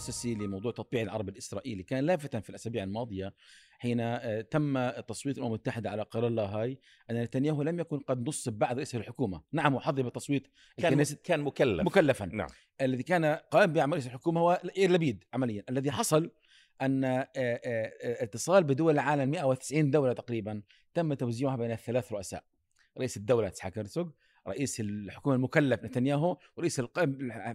المؤسسي لموضوع تطبيع العرب الإسرائيلي. كان لافتا في الأسابيع الماضية حين آه، تم تصويت الأمم المتحدة على قرار لاهاي أن نتنياهو لم يكن قد نصب بعد رئيس الحكومة، نعم وحظي بتصويت كان كان مكلف. مكلفا. نعم. الذي كان قائم بعمل رئيس الحكومة هو لبيد عمليا. الذي حصل أن آه، آه، اتصال بدول العالم 190 دولة تقريبا تم توزيعها بين الثلاث رؤساء. رئيس الدولة اسحاق هرتزوغ رئيس الحكومة المكلف نتنياهو ورئيس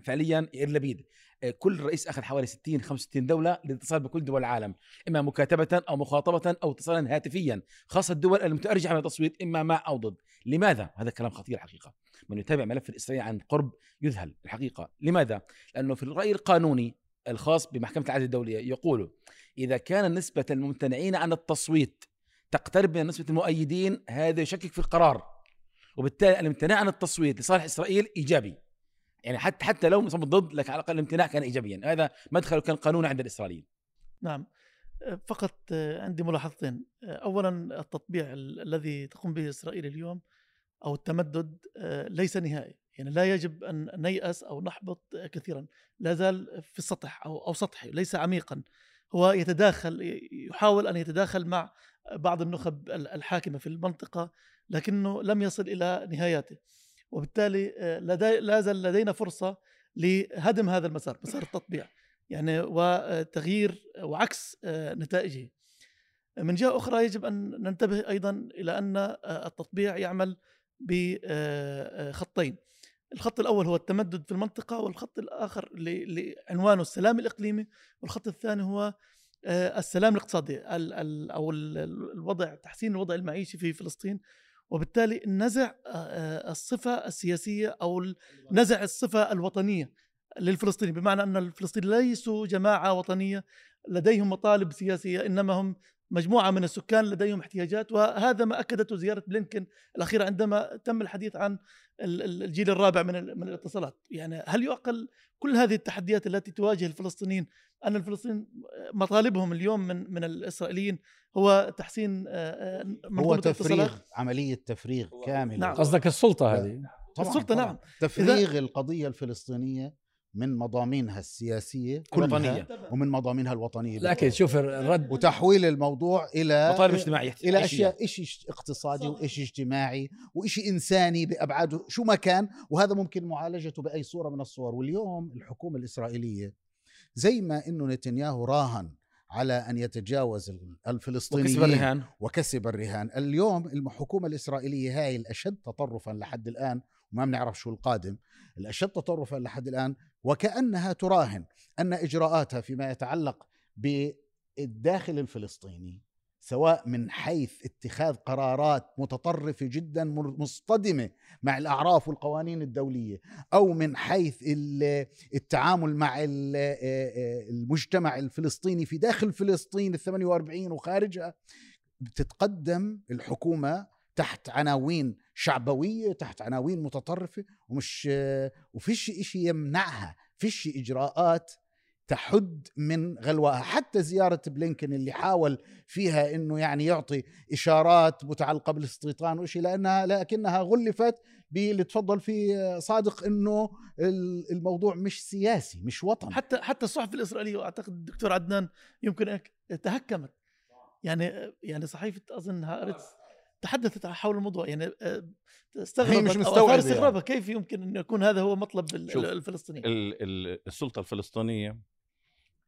فعليا يائير لبيد. آه، كل رئيس أخذ حوالي 60 65 دولة للاتصال بكل دول العالم إما مكاتبة أو مخاطبة أو اتصالا هاتفيا خاصة الدول المتارجحه من التصويت إما مع أو ضد. لماذا؟ هذا كلام خطير حقيقة. من يتابع ملف الإسرائيلي عن قرب يذهل الحقيقة. لماذا؟ لأنه في الرأي القانوني الخاص بمحكمة العدل الدولية يقول إذا كان نسبة الممتنعين عن التصويت تقترب من نسبة المؤيدين هذا يشكك في القرار. وبالتالي الامتناع عن التصويت لصالح إسرائيل إيجابي. يعني حتى حتى لو صمت ضد لكن على الأقل الامتناع كان ايجابيا. هذا مدخل كان قانوني عند الإسرائيليين. نعم. آه، فقط آه، عندي ملاحظتين. آه، اولا التطبيع ال- الذي تقوم به إسرائيل اليوم أو التمدد ليس نهائي. يعني لا يجب أن نيأس أو نحبط كثيرا. لا زال في السطح أو أو سطحي ليس عميقا. هو يتداخل يحاول أن يتداخل مع بعض النخب ال- الحاكمة في المنطقة. لكنه لم يصل إلى نهاياته. وبالتالي آه، لا زال لدينا فرصة لهدم هذا المسار مسار التطبيع يعني وتغيير وعكس آه، نتائجه. من جهة أخرى يجب أن ننتبه أيضا إلى أن آه، التطبيع يعمل بخطين الخط الأول هو التمدد في المنطقة والخط الآخر ل- لعنوانه السلام الإقليمي والخط الثاني هو السلام الاقتصادي ال- الوضع تحسين الوضع المعيشي في فلسطين وبالتالي نزع آه، آه، الصفة السياسية أو ال- نزع الصفة الوطنية للفلسطينيين بمعنى أن الفلسطينيين ليسوا جماعة وطنية لديهم مطالب سياسية إنما هم مجموعة من السكان لديهم احتياجات وهذا ما أكدته زيارة بلينكن الأخيرة عندما تم الحديث عن الجيل الرابع من ال- من الاتصالات. يعني هل يعقل كل هذه التحديات التي تواجه الفلسطينيين؟ أن الفلسطينيين مطالبهم اليوم من من الإسرائيليين هو تحسين آه، آه، هو تفريغ الاتصالات عملية تفريغ كاملة. نعم. قصدك السلطة هذه. طبعاً السلطة، طبعاً. نعم. تفريغ القضية الفلسطينية من مضامينها السياسية كلها الوطنية. ومن مضامينها الوطنية لكن شوف الرد وتحويل الموضوع إلى مطالب اجتماعية. إلى. اشياء شيء اقتصادي وشيء اجتماعي وشيء إنساني بأبعاده. شو ما كان. وهذا ممكن معالجته بأي صورة من الصور. واليوم الحكومة الإسرائيلية زي ما إنه نتنياهو راهن على أن يتجاوز الفلسطينيين وكسب الرهان. وكسب الرهان. اليوم الحكومة الإسرائيلية هاي الأشد تطرفا لحد الآن وما بنعرف شو القادم. الأشد تطرفا لحد الآن وكأنها تراهن أن إجراءاتها فيما يتعلق بالداخل الفلسطيني سواء من حيث اتخاذ قرارات متطرفة جدا مصطدمة مع الأعراف والقوانين الدولية أو من حيث ال- التعامل مع ال- المجتمع الفلسطيني في داخل فلسطين ال 48 وخارجها بتتقدم الحكومة تحت عناوين شعبوية تحت عناوين متطرفة ومش وفيش إشي يمنعها فيش إجراءات تحد من غلواها حتى زيارة بلينكن اللي حاول فيها إنه يعني يعطي إشارات متعلقة بالإستيطان وشي لأنها لكنها غلفت باللي تفضل فيه صادق ال- الموضوع مش سياسي مش وطني. حتى حتى الصحف الإسرائيلية وأعتقد الدكتور عدنان يمكن تهكمت. يعني يعني صحيفة أظن هارتس تحدثت حول الموضوع يعني آه، استغربت مش أو مستوعبة يعني. كيف يمكن أن يكون هذا هو مطلب ال- شوف، الفلسطينيين؟ ال- ال- السلطة الفلسطينية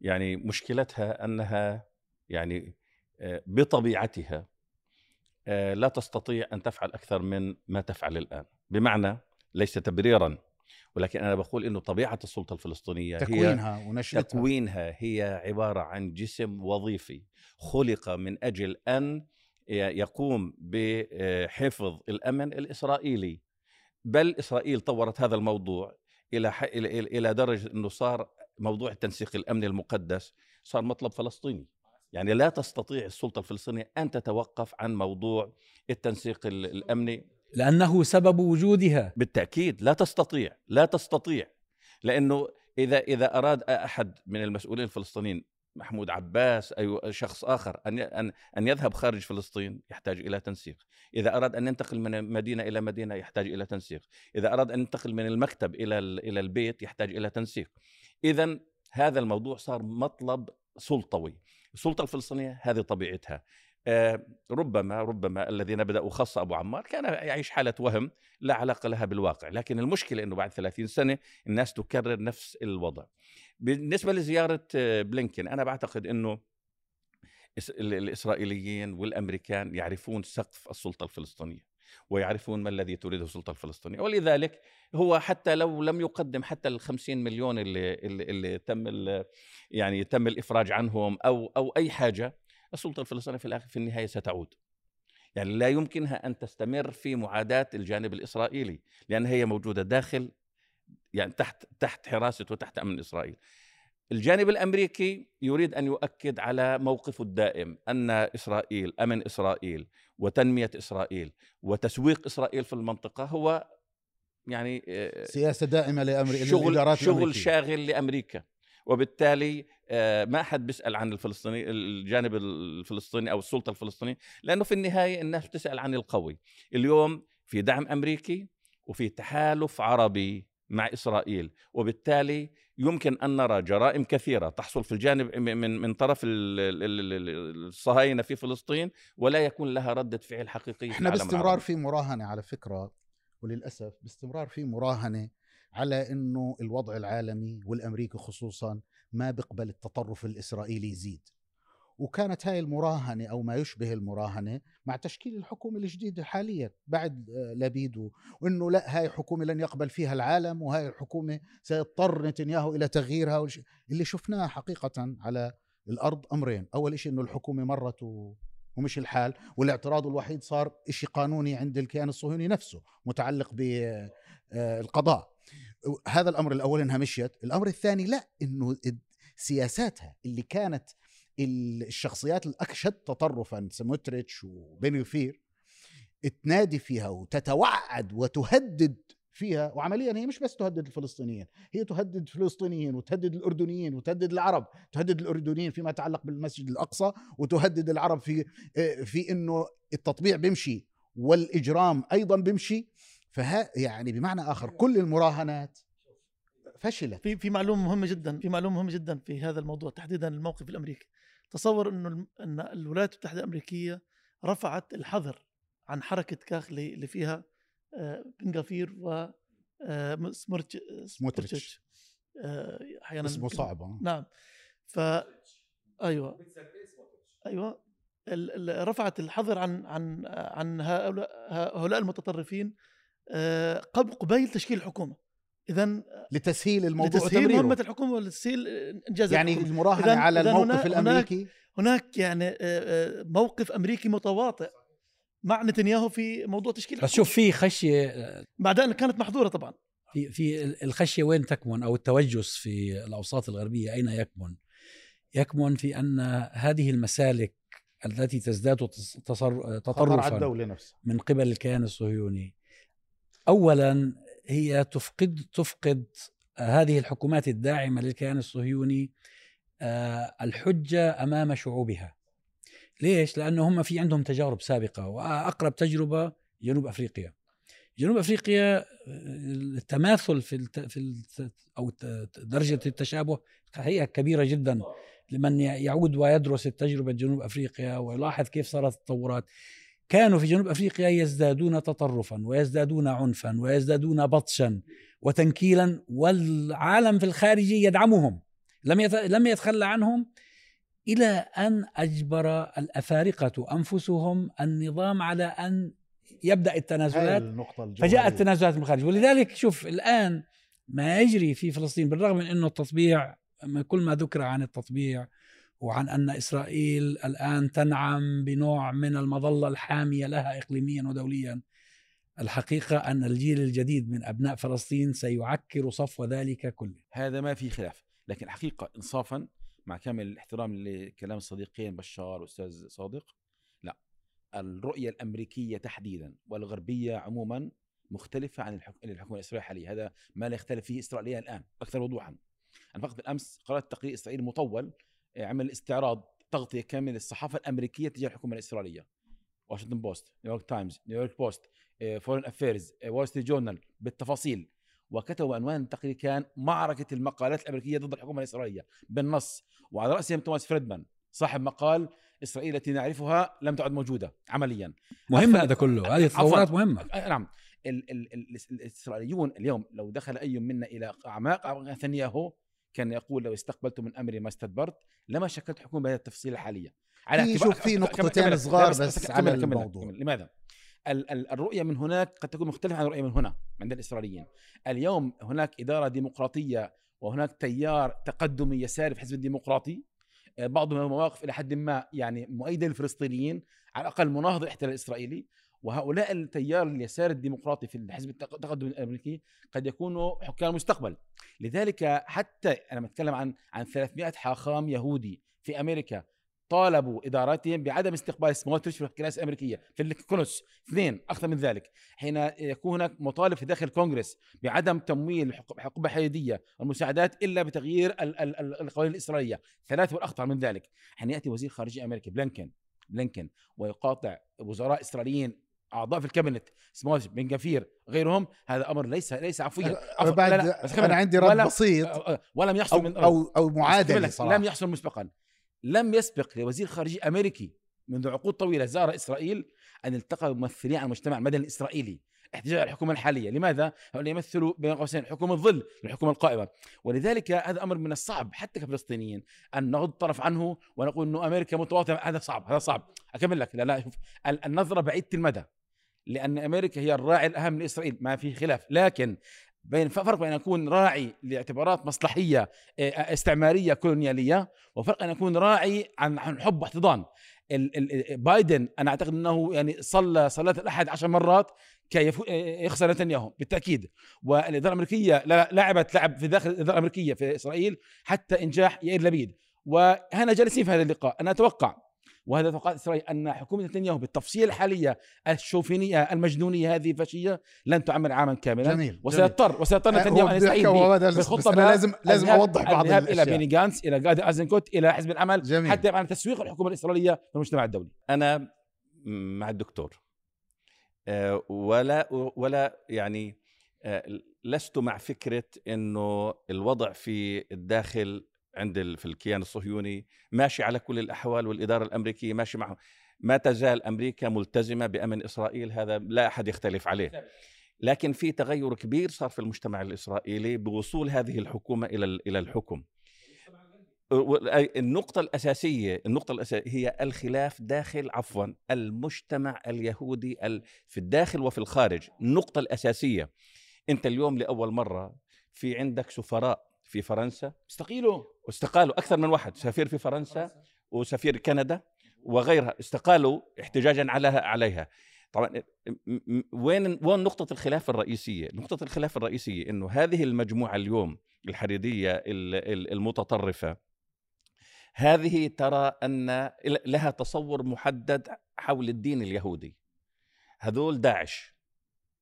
يعني مشكلتها أنها يعني آه، بطبيعتها آه، لا تستطيع أن تفعل أكثر من ما تفعل الآن. بمعنى ليس تبريرا ولكن أنا بقول إنه طبيعة السلطة الفلسطينية هي تكوينها ونشأتها. تكوينها هي عبارة عن جسم وظيفي خلق من أجل أن يقوم بحفظ الأمن الإسرائيلي. بل إسرائيل طورت هذا الموضوع إلى إلى درجة إنه صار موضوع التنسيق الامني المقدس صار مطلب فلسطيني. يعني لا تستطيع السلطة الفلسطينية أن تتوقف عن موضوع التنسيق ال- الأمني. لأنه سبب وجودها. بالتأكيد لا تستطيع لا تستطيع. لأنه إذا إذا أراد أحد من المسؤولين الفلسطينيين محمود عباس اي شخص آخر أن أن أن يذهب خارج فلسطين يحتاج إلى تنسيق، إذا أراد أن ينتقل من مدينة إلى مدينة يحتاج إلى تنسيق، إذا أراد أن ينتقل من المكتب إلى ال- إلى البيت يحتاج إلى تنسيق. اذا هذا الموضوع صار مطلب سلطوي. السلطة الفلسطينية هذه طبيعتها. آه، ربما ربما الذين بداوا خاصه أبو عمار كان يعيش حالة وهم لا علاقة لها بالواقع لكن المشكلة إنه بعد 30 سنة الناس تكرر نفس الوضع. بالنسبة لزيارة آه، بلينكن أنا بعتقد إنه الإسرائيليين والأمريكان يعرفون سقف السلطة الفلسطينية ويعرفون ما الذي تريده السلطه الفلسطينية. ولذلك هو حتى لو لم يقدم حتى ال 50 مليون اللي اللي, اللي تم يعني تم الإفراج عنهم أو أو أي حاجة السلطة الفلسطينية في الآخر في النهاية ستعود. يعني لا يمكنها أن تستمر في معاداة الجانب الإسرائيلي لأن هي موجودة داخل يعني تحت تحت حراسة وتحت أمن إسرائيل. الجانب الأمريكي يريد أن يؤكد على موقفه الدائم أن إسرائيل أمن إسرائيل وتنمية إسرائيل وتسويق إسرائيل في المنطقة هو يعني آه، سياسة دائمة لأمر شغل شغل الأمريكية. شاغل لأمريكا. وبالتالي آه، ما حد بيسأل عن الفلسطيني الجانب الفلسطيني أو السلطة الفلسطينية لأنه في النهاية الناس بتسأل عن القوي. اليوم في دعم أمريكي وفي تحالف عربي مع إسرائيل وبالتالي يمكن أن نرى جرائم كثيرة تحصل في الجانب من من طرف ال- ال- ال- ال- الصهاينة في فلسطين ولا يكون لها ردة فعل حقيقية إحنا باستمرار. في مراهنة على فكرة وللأسف باستمرار في مراهنة على إنه الوضع العالمي والأمريكي خصوصا ما بيقبل التطرف الإسرائيلي يزيد وكانت هاي المراهنة أو ما يشبه المراهنة مع تشكيل الحكومة الجديدة حاليا بعد آه، لبيد و- وإنه لا هاي حكومة لن يقبل فيها العالم وهاي الحكومة سيضطر نتنياهو إلى تغييرها اللي شفناه حقيقه على الأرض أمرين. أول شيء إنه الحكومة مرت. ومش الحال والاعتراض الوحيد صار شيء قانوني عند الكيان الصهيوني نفسه متعلق بالقضاء هذا الأمر الأول إنها مشيت. الأمر الثاني لا إنه سياساتها اللي كانت الشخصيات الأكشد تطرفا سموتريتش وبنيوفير تنادي فيها وتتوعد وتهدد فيها وعمليا هي مش بس تهدد الفلسطينيين هي تهدد الفلسطينيين وتهدد الأردنيين وتهدد العرب تهدد الأردنيين فيما يتعلق بالمسجد الأقصى وتهدد العرب في في إنه التطبيع بيمشي والإجرام أيضا بيمشي. فها يعني بمعنى آخر كل المراهنات فشلت. في في معلومة مهمة جدا في معلومة مهمة جدا في هذا الموضوع تحديدا الموقف الأمريكي. تصور إنه إن الولايات المتحدة الأمريكية رفعت الحظر عن حركة كاخ اللي اللي فيها آه، بن غفير و آه، سمرتش سموتريتش. آه، أحيانا اسمه صعب. نعم. ف أيوه. أيوه. ال- ال- رفعت الحظر عن عن عن هؤلاء هؤلاء المتطرفين قبل قبيل تشكيل الحكومة. اذا لتسهيل الموضوع لتسهيل وتمريره. مهمة الحكومة ولتسهيل انجاز يعني الحكومة. المراهنه إذن- على إذن الموقف هنا- الأمريكي هناك يعني آه، آه، موقف أمريكي متواطئ مع نتنياهو في موضوع تشكيل بس. شوف في خشية بعد أن كانت محظورة طبعا في في الخشية وين تكمن أو التوجس في الأوساط الغربية أين يكمن؟ يكمن في أن هذه المسالك التي تزداد تطرفا الدولة نفسها من قبل الكيان الصهيوني اولا هي تفقد تفقد هذه الحكومات الداعمة للكيان الصهيوني آه، الحجة أمام شعوبها. ليش؟ لأنه هم في عندهم تجارب سابقة وأقرب تجربة جنوب أفريقيا. جنوب أفريقيا آه، التماثل في الت... في الت... أو درجة التشابه هي كبيرة جدا لمن يعود ويدرس التجربة جنوب أفريقيا ويلاحظ كيف صارت التطورات. كانوا في جنوب أفريقيا يزدادون تطرفا ويزدادون عنفا ويزدادون بطشا وتنكيلا والعالم في الخارج يدعمهم لم. لم يتخلى عنهم إلى أن أجبر الأفارقة أنفسهم النظام على أن يبدأ التنازلات. فجاءت التنازلات من الخارج ولذلك شوف الآن ما يجري في فلسطين بالرغم من إنه التطبيع كل ما ذكر عن التطبيع وعن أن إسرائيل الآن تنعم بنوع من المظلة الحامية لها اقليميا ودوليا. الحقيقة أن الجيل الجديد من أبناء فلسطين سيعكر صفو ذلك كله. هذا ما في خلاف لكن الحقيقة انصافا مع كامل الاحترام لكلام الصديقين بشار وأستاذ صادق لا. الرؤية الأمريكية تحديدا والغربية عموما مختلفة عن الحك... الحكومة الإسرائيلية حاليا هذا ما لا يختلف فيه إسرائيليا الآن أكثر وضوحا. أنا فقط بالامس قرات تقرير اسرائيلي مطول عمل استعراض تغطية كاملة للصحافة الأمريكية تجاه الحكومة الإسرائيلية. واشنطن بوست نيويورك تايمز نيويورك بوست فورين افيرز وول ستريت جورنال بالتفاصيل. وكتبوا عنوان التقرير كان معركة المقالات الأمريكية ضد الحكومة الإسرائيلية بالنص. وعلى رأسهم توماس فريدمان صاحب مقال إسرائيل التي نعرفها لم تعد موجودة عمليا. مهم هذا كله هذه. تطورات مهمة. آه، نعم. ال ال ال الإسرائيليون اليوم لو دخل أي منا إلى أعماق نتنياهو كان يقول لو استقبلت من أمري ما استدبرت لما شكلت حكومة بهذه التفصيل الحاليه في- شوف، في نقطتين كمل- صغار بس كمل- على كمل- الموضوع. كمل. لماذا؟ ال ال الرؤية من هناك قد تكون مختلفة عن الرؤية من هنا عند الإسرائيليين اليوم هناك إدارة ديمقراطية وهناك تيار تقدمي يساري في الحزب الديمقراطي آه، بعضهم مواقف إلى حد ما يعني مؤيدة للفلسطينيين على الأقل مناهض للاحتلال الإسرائيلي وهؤلاء التيار اليسار الديمقراطي في الحزب التق- التقدم الأمريكي قد يكونوا حكام المستقبل لذلك حتى أنا بتكلم عن عن 300 حاخام يهودي في أمريكا طالبوا إداراتهم بعدم استقبال سموتريتش في الكنائس الامريكيه في الكونس اثنين أكثر من ذلك حين يكون هناك مطالب في داخل الكونغرس بعدم تمويل الحقوق الحياديه والمساعدات إلا بتغيير ال- ال- ال- القوانين الإسرائيلية. ثلاث والأخطر من ذلك حين يأتي وزير خارجية أمريكا بلينكن بلينكن ويقاطع وزراء إسرائيليين أعضاء في الكابينت سموتريتش بن غفير غيرهم هذا أمر ليس ليس عفويا. أنا عفواً. بعد لا لا بس. أنا عندي رد بسيط. ولم يحصل أو من أو أو معادلة لك، صراحة. لم يحصل مسبقا. لم يسبق لوزير خارجية أمريكي منذ عقود طويلة زار إسرائيل أن التقى بممثلين عن المجتمع المدني الإسرائيلي. احتجاج الحكومة الحالية، لماذا؟ هؤلاء يمثلوا بين قوسين حكومه الظل للحكومه القائمة، ولذلك هذا أمر من الصعب حتى كفلسطينيين أن نغض الطرف عنه ونقول إنه أمريكا متواطئه هذا صعب هذا صعب، أكمل لك. لا لا شوف ال- النظرة بعيدة المدى. لأن أمريكا هي الراعي الأهم لإسرائيل ما في خلاف، لكن بين فرق بين أن أكون راعي لاعتبارات مصلحية آه، استعمارية كولونيالية وفرق أن أكون راعي عن حب واحتضان. بايدن أنا أعتقد إنه يعني صلى صلاة الأحد عشر مرات كي يفو- يخسر نتنياهو بالتأكيد. والإدارة الأمريكية لا- لعبت لعب في داخل الإدارة الأمريكية في إسرائيل حتى إنجاح يائير لبيد. وهنا جالسين في هذا اللقاء. أنا أتوقع وهذا توقعات إسرائيل أن حكومة نتنياهو بالتفصيل الحالية الشوفينية المجنونية هذه الفاشية لن تعمل عاما كاملا. جميل وسيضطر وسيضطر نتنياهو ان يستعين هو به هذا بس- بس بالخطة أنا بقى لازم لازم أوضح بعض إلى الأشياء. بيني جانس إلى جادي أزنكوت إلى حزب العمل جميل. حتى عن تسويق الحكومة الإسرائيلية في المجتمع الدولي. أنا مع الدكتور. آه، ولا ولا يعني آه، لست مع فكرة إنه الوضع في الداخل عند في الكيان الصهيوني ماشي على كل الأحوال والإدارة الأمريكية ماشي معه ما تزال أمريكا ملتزمة بأمن إسرائيل هذا لا أحد يختلف عليه. لكن في تغير كبير صار في المجتمع الإسرائيلي بوصول هذه الحكومة إلى ال- إلى الحكم. النقطة الأساسية النقطة الأساسية هي الخلاف داخل عفوا المجتمع اليهودي ال- في الداخل وفي الخارج. النقطة الأساسية. أنت اليوم لأول مرة في عندك سفراء في فرنسا. استقيلوا. واستقالوا أكثر من واحد سفير في فرنسا وسفير كندا وغيرها استقالوا احتجاجا على عليها. طبعا وين وين نقطة الخلاف الرئيسية؟ نقطة الخلاف الرئيسية إنه هذه المجموعة اليوم الحريدية ال- ال- المتطرفة هذه ترى أن لها تصور محدد حول الدين اليهودي. هذول داعش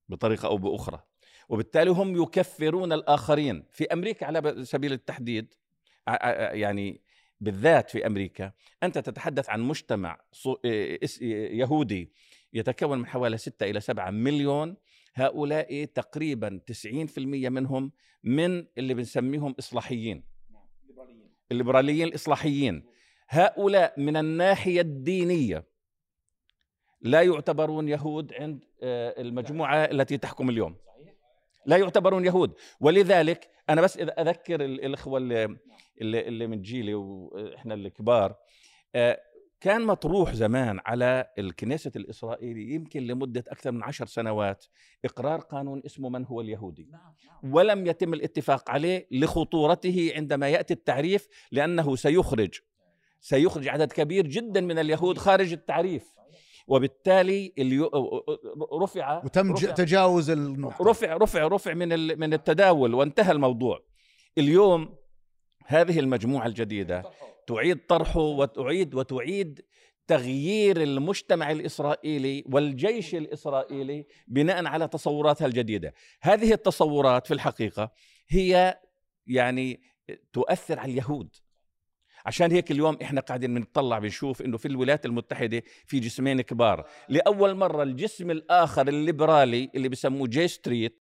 بطريقة أو بأخرى وبالتالي هم يكفرون الآخرين. في أمريكا على سبيل التحديد يعني بالذات في أمريكا أنت تتحدث عن مجتمع يهودي يتكون من حوالي 6 إلى 7 مليون هؤلاء تقريبا 90% منهم من اللي بنسميهم إصلاحيين. الليبراليين الاصلاحيين هؤلاء من الناحية الدينية لا يعتبرون يهود عند آه، المجموعة التي تحكم اليوم. لا يعتبرون يهود. ولذلك أنا بس أذكر ال- الإخوة اللي اللي, من جيلي وإحنا الكبار. آه، كان مطروح زمان على الكنيسة الإسرائيلي يمكن لمدة أكثر من عشر سنوات إقرار قانون اسمه من هو اليهودي. ولم يتم الاتفاق عليه لخطورته عندما يأتي التعريف لأنه سيخرج. سيخرج عدد كبير جدا من اليهود خارج التعريف. وبالتالي اليو... رفع وتم رفع تجاوز النقطه رفع رفع رفع من ال- من التداول وانتهى الموضوع. اليوم هذه المجموعة الجديدة تعيد طرحه وتعيد وتعيد تغيير المجتمع الإسرائيلي والجيش الإسرائيلي بناء على تصوراتها الجديدة. هذه التصورات في الحقيقة هي يعني تؤثر على اليهود. عشان هيك اليوم إحنا قاعدين بنطلع بنشوف إنه في الولايات المتحدة في جسمين كبار. لأول مرة الجسم الآخر الليبرالي اللي بسموه جي ستريت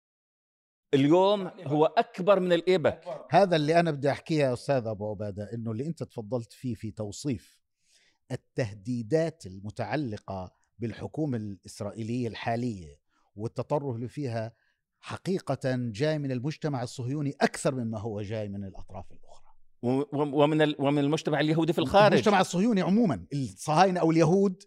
اليوم هو أكبر من الإيبك. هذا اللي أنا بدي أحكيه يا أستاذ أبو عبادة إنه اللي أنت تفضلت فيه في توصيف التهديدات المتعلقة بالحكومة الإسرائيلية الحالية والتطرف اللي فيها حقيقة جاي من المجتمع الصهيوني أكثر مما هو جاي من الأطراف الأخرى. ومن ومن المجتمع اليهودي في الخارج. المجتمع الصهيوني عموما الصهاينة أو اليهود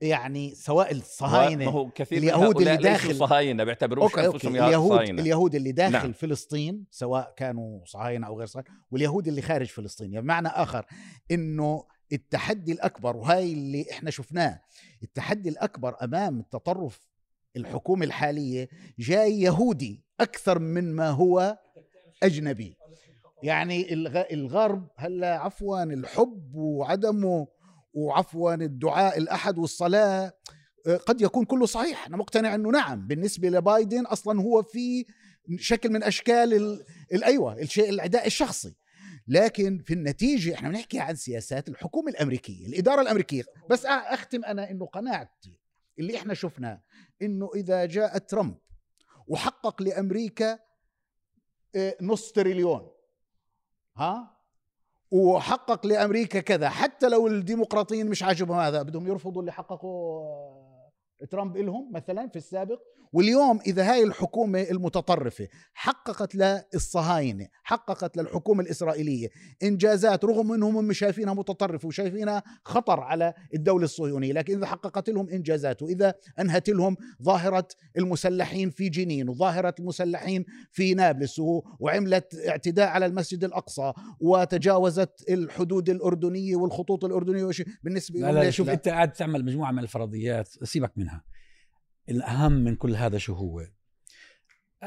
يعني سواء الصهاينه ما هو كثير اليهود اللي داخل- صهاينة بيعتبروش okay okay. أنفسهم اليهود صهاينة اليهود اللي داخل نعم. فلسطين سواء كانوا صهاينة أو غير صهاينة واليهود اللي خارج فلسطين يعني بمعنى آخر إنه التحدي الأكبر وهاي اللي إحنا شفناه التحدي الأكبر أمام التطرف الحكومة الحالية جاي يهودي أكثر من ما هو أجنبي يعني الغ- الغرب هلأ عفوا الحب وعدمه وعفوا الدعاء الأحد والصلاة آه، قد يكون كله صحيح. أنا مقتنع إنه نعم بالنسبة لبايدن أصلا هو في شكل من أشكال ال- الايوه الشيء العداء الشخصي. لكن في النتيجة إحنا بنحكي عن سياسات الحكومة الأمريكية الإدارة الأمريكية. بس أ- أختم أنا إنه قناعتي اللي إحنا شفناه إنه إذا جاء ترامب وحقق لأمريكا آه، نص تريليون. ها؟ وحقق لأمريكا كذا. حتى لو الديمقراطيين مش عاجبهم هذا بدهم يرفضوا اللي حققه آه، ترامب إلهم مثلا في السابق. واليوم إذا هاي الحكومة المتطرفة حققت للصهاينة حققت للحكومة الإسرائيلية إنجازات رغم أنهم هم شايفينها متطرفة وشايفينها خطر على الدولة الصهيونية. لكن إذا حققت لهم إنجازات وإذا أنهت لهم ظاهرة المسلحين في جنين وظاهرة المسلحين في نابلس وعملت اعتداء على المسجد الأقصى وتجاوزت الحدود الأردنية والخطوط الأردنية وشي بالنسبة لا لا شوف أنت قاعد تعمل مجموعة من الفرضيات سيبك منها. الأهم من كل هذا شو هو؟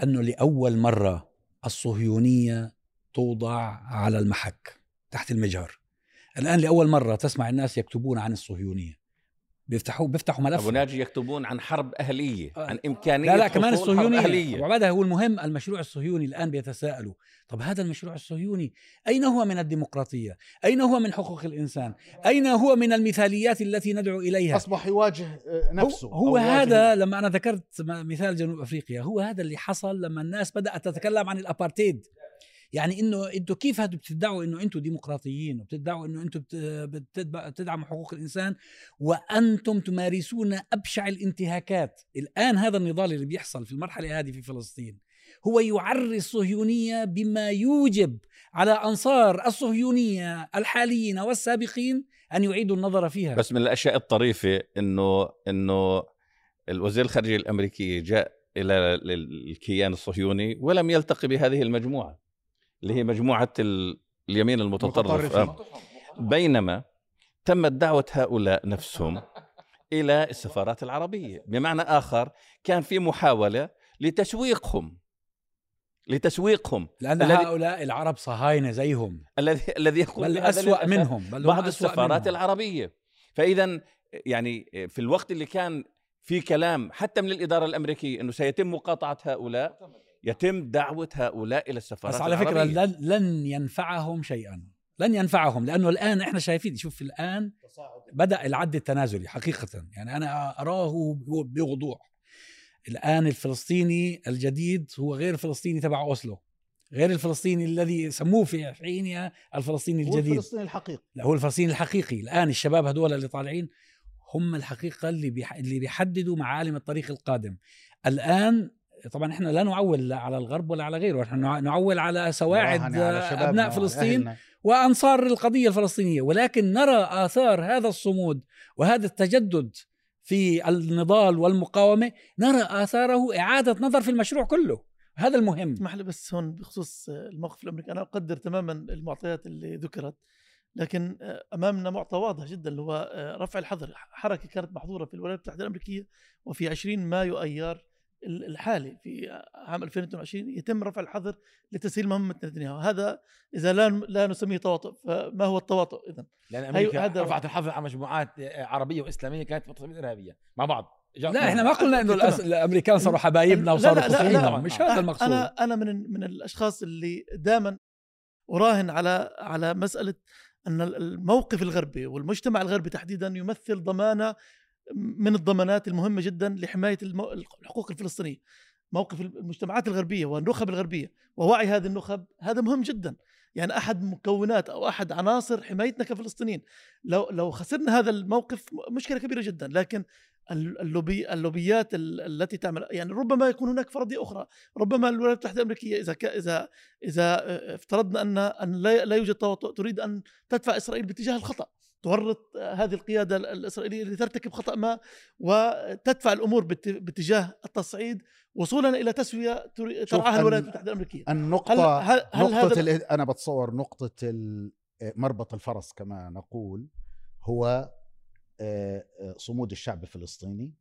أنه لأول مرة الصهيونية توضع على المحك تحت المجهر. الآن لأول مرة تسمع الناس يكتبون عن الصهيونية. بيفتحوا بيفتحوا ملف أبو ناجي يكتبون عن حرب أهلية آه. عن إمكانية لا لا كمان الصهيونية. أهلية. وبعدها هو المهم المشروع الصهيوني الآن بيتساءلوا طب هذا المشروع الصهيوني أين هو من الديمقراطية؟ أين هو من حقوق الإنسان؟ أين هو من المثاليات التي ندعو إليها؟ أصبح يواجه آه، نفسه هو, هو هذا لما أنا ذكرت مثال جنوب أفريقيا هو هذا اللي حصل لما الناس بدأت تتكلم عن الأبارتيد. يعني إنه أنتم كيف هذا بتدعوا إنه أنتم ديمقراطيين وبتدعوا إنه أنتم بتدعموا حقوق الإنسان وأنتم تمارسون أبشع الانتهاكات؟ الآن هذا النضال اللي بيحصل في المرحلة هذه في فلسطين هو يعري الصهيونيه بما يوجب على أنصار الصهيونية الحاليين والسابقين أن يعيدوا النظر فيها. بس من الأشياء الطريفة إنه إنه الوزير الخارجية الامريكي جاء إلى ال- الكيان الصهيوني ولم يلتقي بهذه المجموعة. اللي هي مجموعة ال- اليمين المتطرف. آه. بينما تمت دعوة هؤلاء نفسهم إلى السفارات العربية بمعنى آخر كان في محاولة لتسويقهم لتسويقهم لأن الذي- هؤلاء العرب صهاينة زيهم الذي الذي يقول بل أسوأ منهم بل بعض السفارات منهم. العربية فإذا يعني في الوقت اللي كان في كلام حتى من الإدارة الأمريكية إنه سيتم مقاطعة هؤلاء يتم دعوة هؤلاء إلى السفارات بس على العربية. لن, لن ينفعهم شيئا. لن ينفعهم لأنه الآن إحنا شايفين شوف الآن بدأ العد التنازلي حقيقه. يعني أنا أراه بوضوح. الآن الفلسطيني الجديد هو غير الفلسطيني تبع أوسلو. غير الفلسطيني الذي سموه في حينها الفلسطيني هو الجديد. الفلسطيني الحقيقي. لا هو الفلسطيني الحقيقي. الآن الشباب هذول اللي طالعين هم الحقيقة اللي. اللي بيحددوا معالم الطريق القادم. الآن طبعا إحنا لا نعول لا على الغرب ولا على غيره إحنا نع- نعول على سواعد على أبناء فلسطين أهلنا. وأنصار القضية الفلسطينية. ولكن نرى آثار هذا الصمود وهذا التجدد في النضال والمقاومة نرى آثاره إعادة نظر في المشروع كله. هذا المهم. اسمح لي بس هون بخصوص الموقف الأمريكي. أنا أقدر تماما المعطيات اللي ذكرت لكن أمامنا معطى واضح جدا اللي هو رفع الحظر حركة كانت محظورة في الولايات المتحدة الأمريكية وفي 20 مايو أيار الحالي في عام 2022 يتم رفع الحظر لتسهيل مهمة نتنياهو هذا إذا لا لا نسميه تواطؤ فما هو التواطؤ اذا لأن هي- أمريكا هذا- رفعت الحظر على مجموعات آه، عربية وإسلامية كانت تصميم ارهابيه مع بعض. لا إحنا ما قلنا إنه الأمريكان صاروا حبايبنا وصاروا خصومنا. مش هذا المقصود. أنا أنا من من الأشخاص اللي دائما أراهن على على مسألة إن الموقف الغربي والمجتمع الغربي تحديدا يمثل ضمانة من الضمانات المهمة جدا لحماية. الحقوق الفلسطينية موقف المجتمعات الغربية والنخب الغربية ووعي هذه النخب هذا مهم جدا. يعني أحد مكونات أو أحد عناصر حمايتنا كفلسطينيين لو لو خسرنا هذا الموقف مشكلة كبيرة جدا. لكن اللوبي اللوبيات التي تعمل يعني ربما يكون هناك فرضية أخرى. ربما الولايات المتحدة الأمريكية إذا إذا إذا افترضنا أن أن لا يوجد تواطؤ تريد أن تدفع إسرائيل باتجاه الخطأ. تورط هذه القيادة الإسرائيلية لترتكب خطأ ما وتدفع الأمور باتجاه التصعيد وصولا إلى تسوية ترعاها الولايات المتحدة الأمريكية. النقطة هل, هل, هل نقطة هذا أنا بتصور نقطة مربط الفرس كما نقول هو آه، آه، صمود الشعب الفلسطيني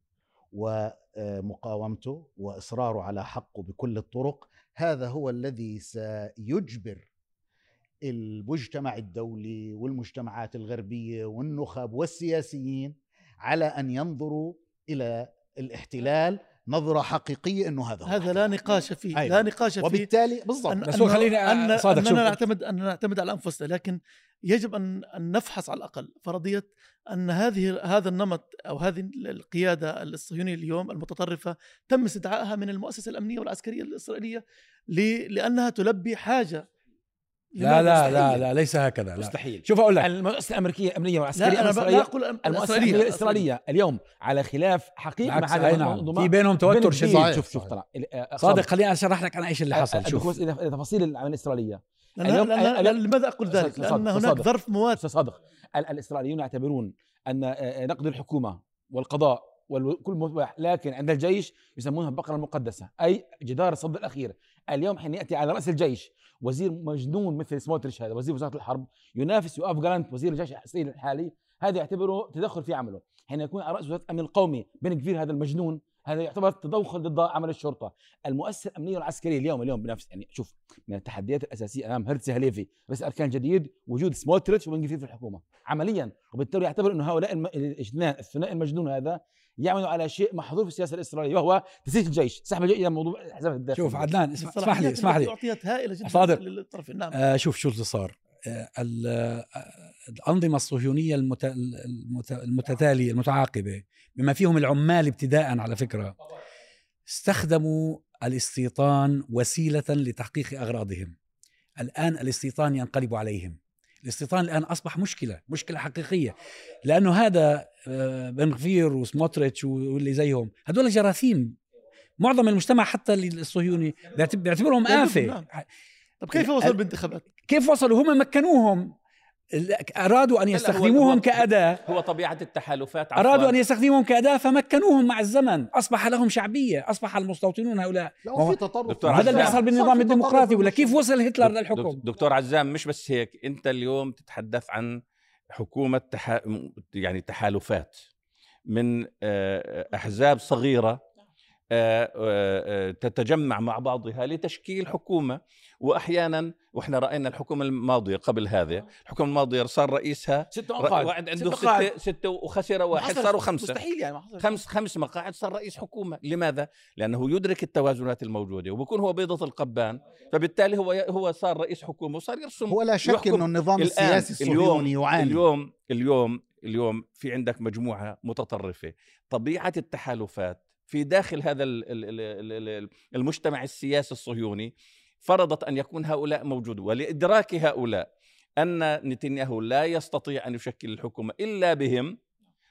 ومقاومته وإصراره على حقه بكل الطرق. هذا هو الذي سيجبر المجتمع الدولي والمجتمعات الغربية والنخب والسياسيين على أن ينظروا إلى الاحتلال نظرة حقيقية إنه هذا هذا لا نقاش فيه أيوة. لا نقاش فيه. وبالتالي بالضبط. بس هو خليني أن صادق أننا نعتمد أن نعتمد على أنفسنا لكن يجب أن أن نفحص على الأقل. فرضية أن هذه هذا النمط أو هذه القيادة الصهيونية اليوم المتطرفة تم استدعائها من المؤسسة الأمنية والعسكرية الإسرائيلية لأنها تلبي حاجة لا لا لا لا ليس هكذا لا. مستحيل. شوف أقول لك. المؤسسة الأمريكية الامنيه والعسكرية لا أنا لا أقول المؤسسة الامنيه الإسرائيلية. اليوم على خلاف حقيقي مع هذه نعم. في بينهم توتر شديد. شوف شوف ترى. آه، صادق خليني أشرح لك أنا إيش اللي حصل. شوف. تفاصيل العملية الإسرائيلية. اليوم لماذا أقول ذلك؟ لأن هناك ظرف مواد صادق. الإسرائيليون يعتبرون أن آه، آه، نقد الحكومة والقضاء والكل مباح لكن عند الجيش يسمونها البقرة المقدسة أي جدار الصد الأخير. اليوم حين يأتي على رأس الجيش وزير مجنون مثل سموتريش هذا وزير وزارة الحرب ينافس يوآف جالانت وزير الجيش الاسرائيلي الحالي هذا يعتبره تدخل في عمله. حين يكون على رأس وزارة الأمن القومي بن كفير هذا المجنون هذا يعتبر تدخل ضد عمل الشرطة. المؤسسه الامنيه والعسكريه اليوم اليوم بنفس يعني شوف من التحديات الأساسية أمام هرتز هليفي رئيس أركان جديد وجود سموتريتش وبن في الحكومة. عمليا وبالتالي يعتبر إنه هؤلاء الاثنان الثنائي المجنون هذا يعملوا على شيء محظور في السياسة الإسرائيلية وهو تسييس الجيش. سحب الجيش إلى موضوع الاحزاب الداخليه شوف عدنان اسمح لي اسمح لي. تعطيات هائلة جدا صادق للطرفين نعم. آه شوف شو اللي صار. آه الأنظمة الصهيونية المت... المت... المتتالية المتعاقبة بما فيهم العمال ابتداء على فكرة استخدموا الاستيطان وسيلة لتحقيق أغراضهم. الآن الاستيطان ينقلب عليهم. الاستيطان الآن أصبح مشكلة مشكلة حقيقية لأنه هذا آه، بن غفير وسموتريتش واللي زيهم هذول جراثيم. معظم المجتمع حتى الصهيوني بيعتبرهم آفة. نعم. طب كيف وصلوا بالانتخابات؟ كيف وصلوا؟ هم مكنوهم. أرادوا أن يستخدموهم هو كأداة. هو طبيعة التحالفات أرادوا أن يستخدموهم كأداة فمكنوهم مع الزمن. أصبح لهم شعبية. أصبح المستوطنون هؤلاء. لا في تطرف. هذا اللي بيحصل بالنظام الديمقراطي. ولا كيف وصل هتلر للحكم؟ دكتور عزام مش بس هيك. أنت اليوم تتحدث عن حكومة تح... يعني تحالفات من آه، أحزاب صغيرة آه، آه، تتجمع مع بعضها لتشكيل حكومة. واحيانا وإحنا رأينا الحكومة الماضية قبل هذه الحكومة الماضية صار رئيسها ست مقاعد. واحد عنده ستة, ستة وخسر واحد صاروا خمسة. مستحيل يعني خمس خمس مقاعد صار رئيس حكومة. لماذا؟ لأنه يدرك التوازنات الموجودة وبكون هو بيضة القبان. فبالتالي هو هو صار رئيس حكومة وصار يرسم هو لا شك أنه النظام السياسي الصهيوني يعاني. اليوم اليوم اليوم في عندك مجموعة متطرفة. طبيعة التحالفات في داخل هذا المجتمع السياسي الصهيوني فرضت أن يكون هؤلاء موجود ولإدراك هؤلاء أن نتنياهو لا يستطيع أن يشكل الحكومة إلا بهم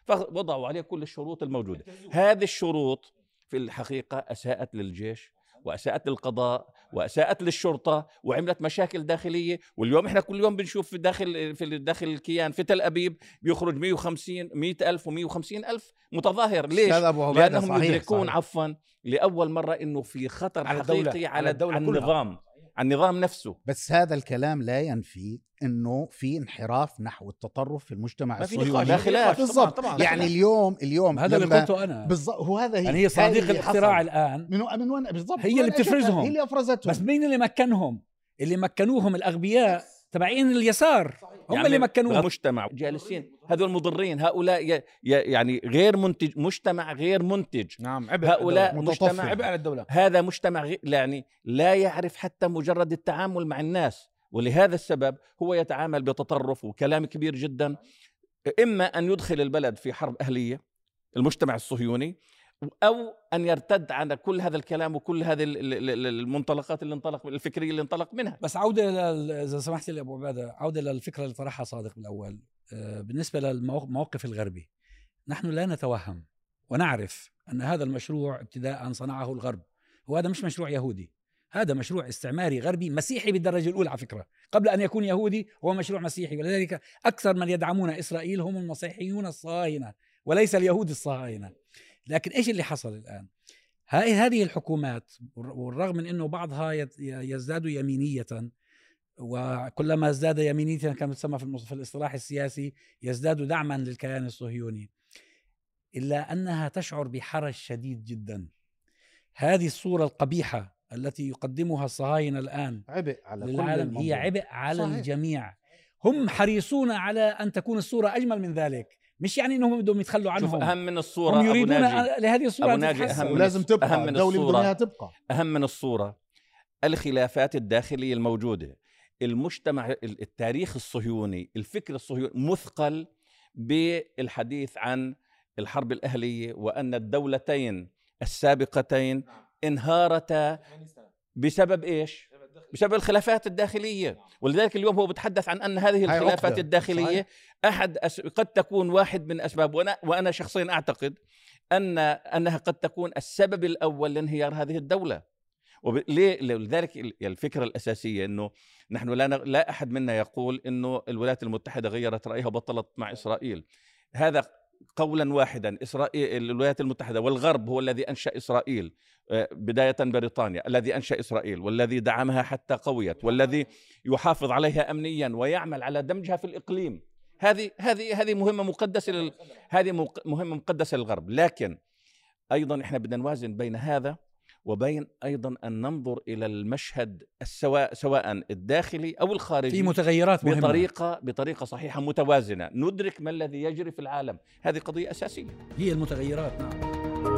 فوضعوا عليه كل الشروط الموجودة. هذه الشروط في الحقيقة أساءت للجيش وأساءت للقضاء وأساءت للشرطة وعملت مشاكل داخلية واليوم إحنا كل يوم بنشوف في داخل في داخل الكيان في تل أبيب بيخرج 150 100000 و150 ألف متظاهر ليش؟ لأنهم صحيح يدركون صحيح. عفوا لأول مرة إنه في خطر على حقيقي الدولة. على, الدولة على النظام على النظام نفسه. بس هذا الكلام لا ينفي إنه في انحراف نحو التطرف في المجتمع الصهيوني لا خلاف. بالضبط. طبعا طبعا يعني اليوم اليوم هذا اللي قلته أنا. بالضبط هو هذا هي يعني هي صناديق الاقتراع الآن. من من وين بالضبط. هي اللي بتفرزهم. هي اللي أفرزتهم. بس مين اللي مكنهم؟ اللي مكنوهم الأغبياء تبعين اليسار. هم يعني اللي مكنوهم. مجتمع جالسين. هذول مضرين هؤلاء يعني غير منتج مجتمع غير منتج. نعم عبء هؤلاء مجتمع عبء على الدولة. هذا مجتمع يعني لا يعرف حتى مجرد التعامل مع الناس. ولهذا السبب هو يتعامل بتطرف وكلام كبير جدا. إما أن يدخل البلد في حرب أهلية المجتمع الصهيوني أو أن يرتد عن كل هذا الكلام وكل هذه ال- ال- ال- المنطلقات اللي انطلق الفكرية اللي انطلق منها. بس عودة لل- إذا سمحت لي أبو عبادة عودة للفكره اللي طرحها صادق بالأول. آه، بالنسبة للموقف الغربي نحن لا نتوهم ونعرف أن هذا المشروع ابتداء صنعه الغرب. وهذا مش مشروع يهودي هذا مشروع استعماري غربي مسيحي بالدرجة الأولى على فكرة. قبل أن يكون يهودي هو مشروع مسيحي ولذلك أكثر من يدعمون إسرائيل هم المسيحيون الصهاينه وليس اليهود الصهاينه لكن إيش اللي حصل هاي هذه الحكومات والرغم من إنه بعضها يزداد يمينية وكلما ازداد يمينيه كما تسمى في المص- في الاصطلاح السياسي يزداد دعما للكيان الصهيوني. إلا أنها تشعر بحرج شديد جدا. هذه الصورة القبيحة التي يقدمها الصهاينة الآن عبء على كل للعالم هي. عبء على صحيح. الجميع. هم حريصون على أن تكون الصورة أجمل من ذلك. مش يعني إنهم بدهم يتخلوا شوف عنهم. أهم من الصورة هم أبو يريدون ناجي. لهذه الصورة أبو ناجي أهم الص- تبقى. أهم من الدولة الصورة. بدونها تبقى. أهم من الصورة الخلافات الداخلية الموجودة. المجتمع التاريخ الصهيوني الفكر الصهيوني مثقل بالحديث عن الحرب الأهلية وأن الدولتين السابقتين انهارتا بسبب إيش؟ بسبب الخلافات الداخلية. ولذلك اليوم هو بيتحدث عن أن هذه الخلافات صحيح. أحد أس... قد تكون واحد من أسباب وأنا وأنا شخصيا أعتقد ان أنها قد تكون السبب الأول لانهيار هذه الدولة. وب... ليه؟ لذلك ال- الفكرة الأساسية إنه نحن لا. لا أحد منا يقول إنه الولايات المتحدة غيرت رأيها وبطلت مع إسرائيل. هذا قولا واحدا اسرائيل الولايات المتحدة والغرب هو الذي أنشأ إسرائيل آه، بداية بريطانيا الذي أنشأ إسرائيل والذي دعمها حتى قويت والذي يحافظ عليها امنيا ويعمل على دمجها في الإقليم. هذه هذه هذه مهمة مقدسة لل... هذه مهمة مقدسة للغرب. لكن أيضا إحنا بدنا نوازن بين هذا وبين أيضا أن ننظر إلى المشهد السواء سواء الداخلي أو الخارجي في متغيرات مهمة. بطريقة بطريقة صحيحة متوازنة. ندرك ما الذي يجري في العالم. هذه قضية أساسية. هي المتغيرات نعم.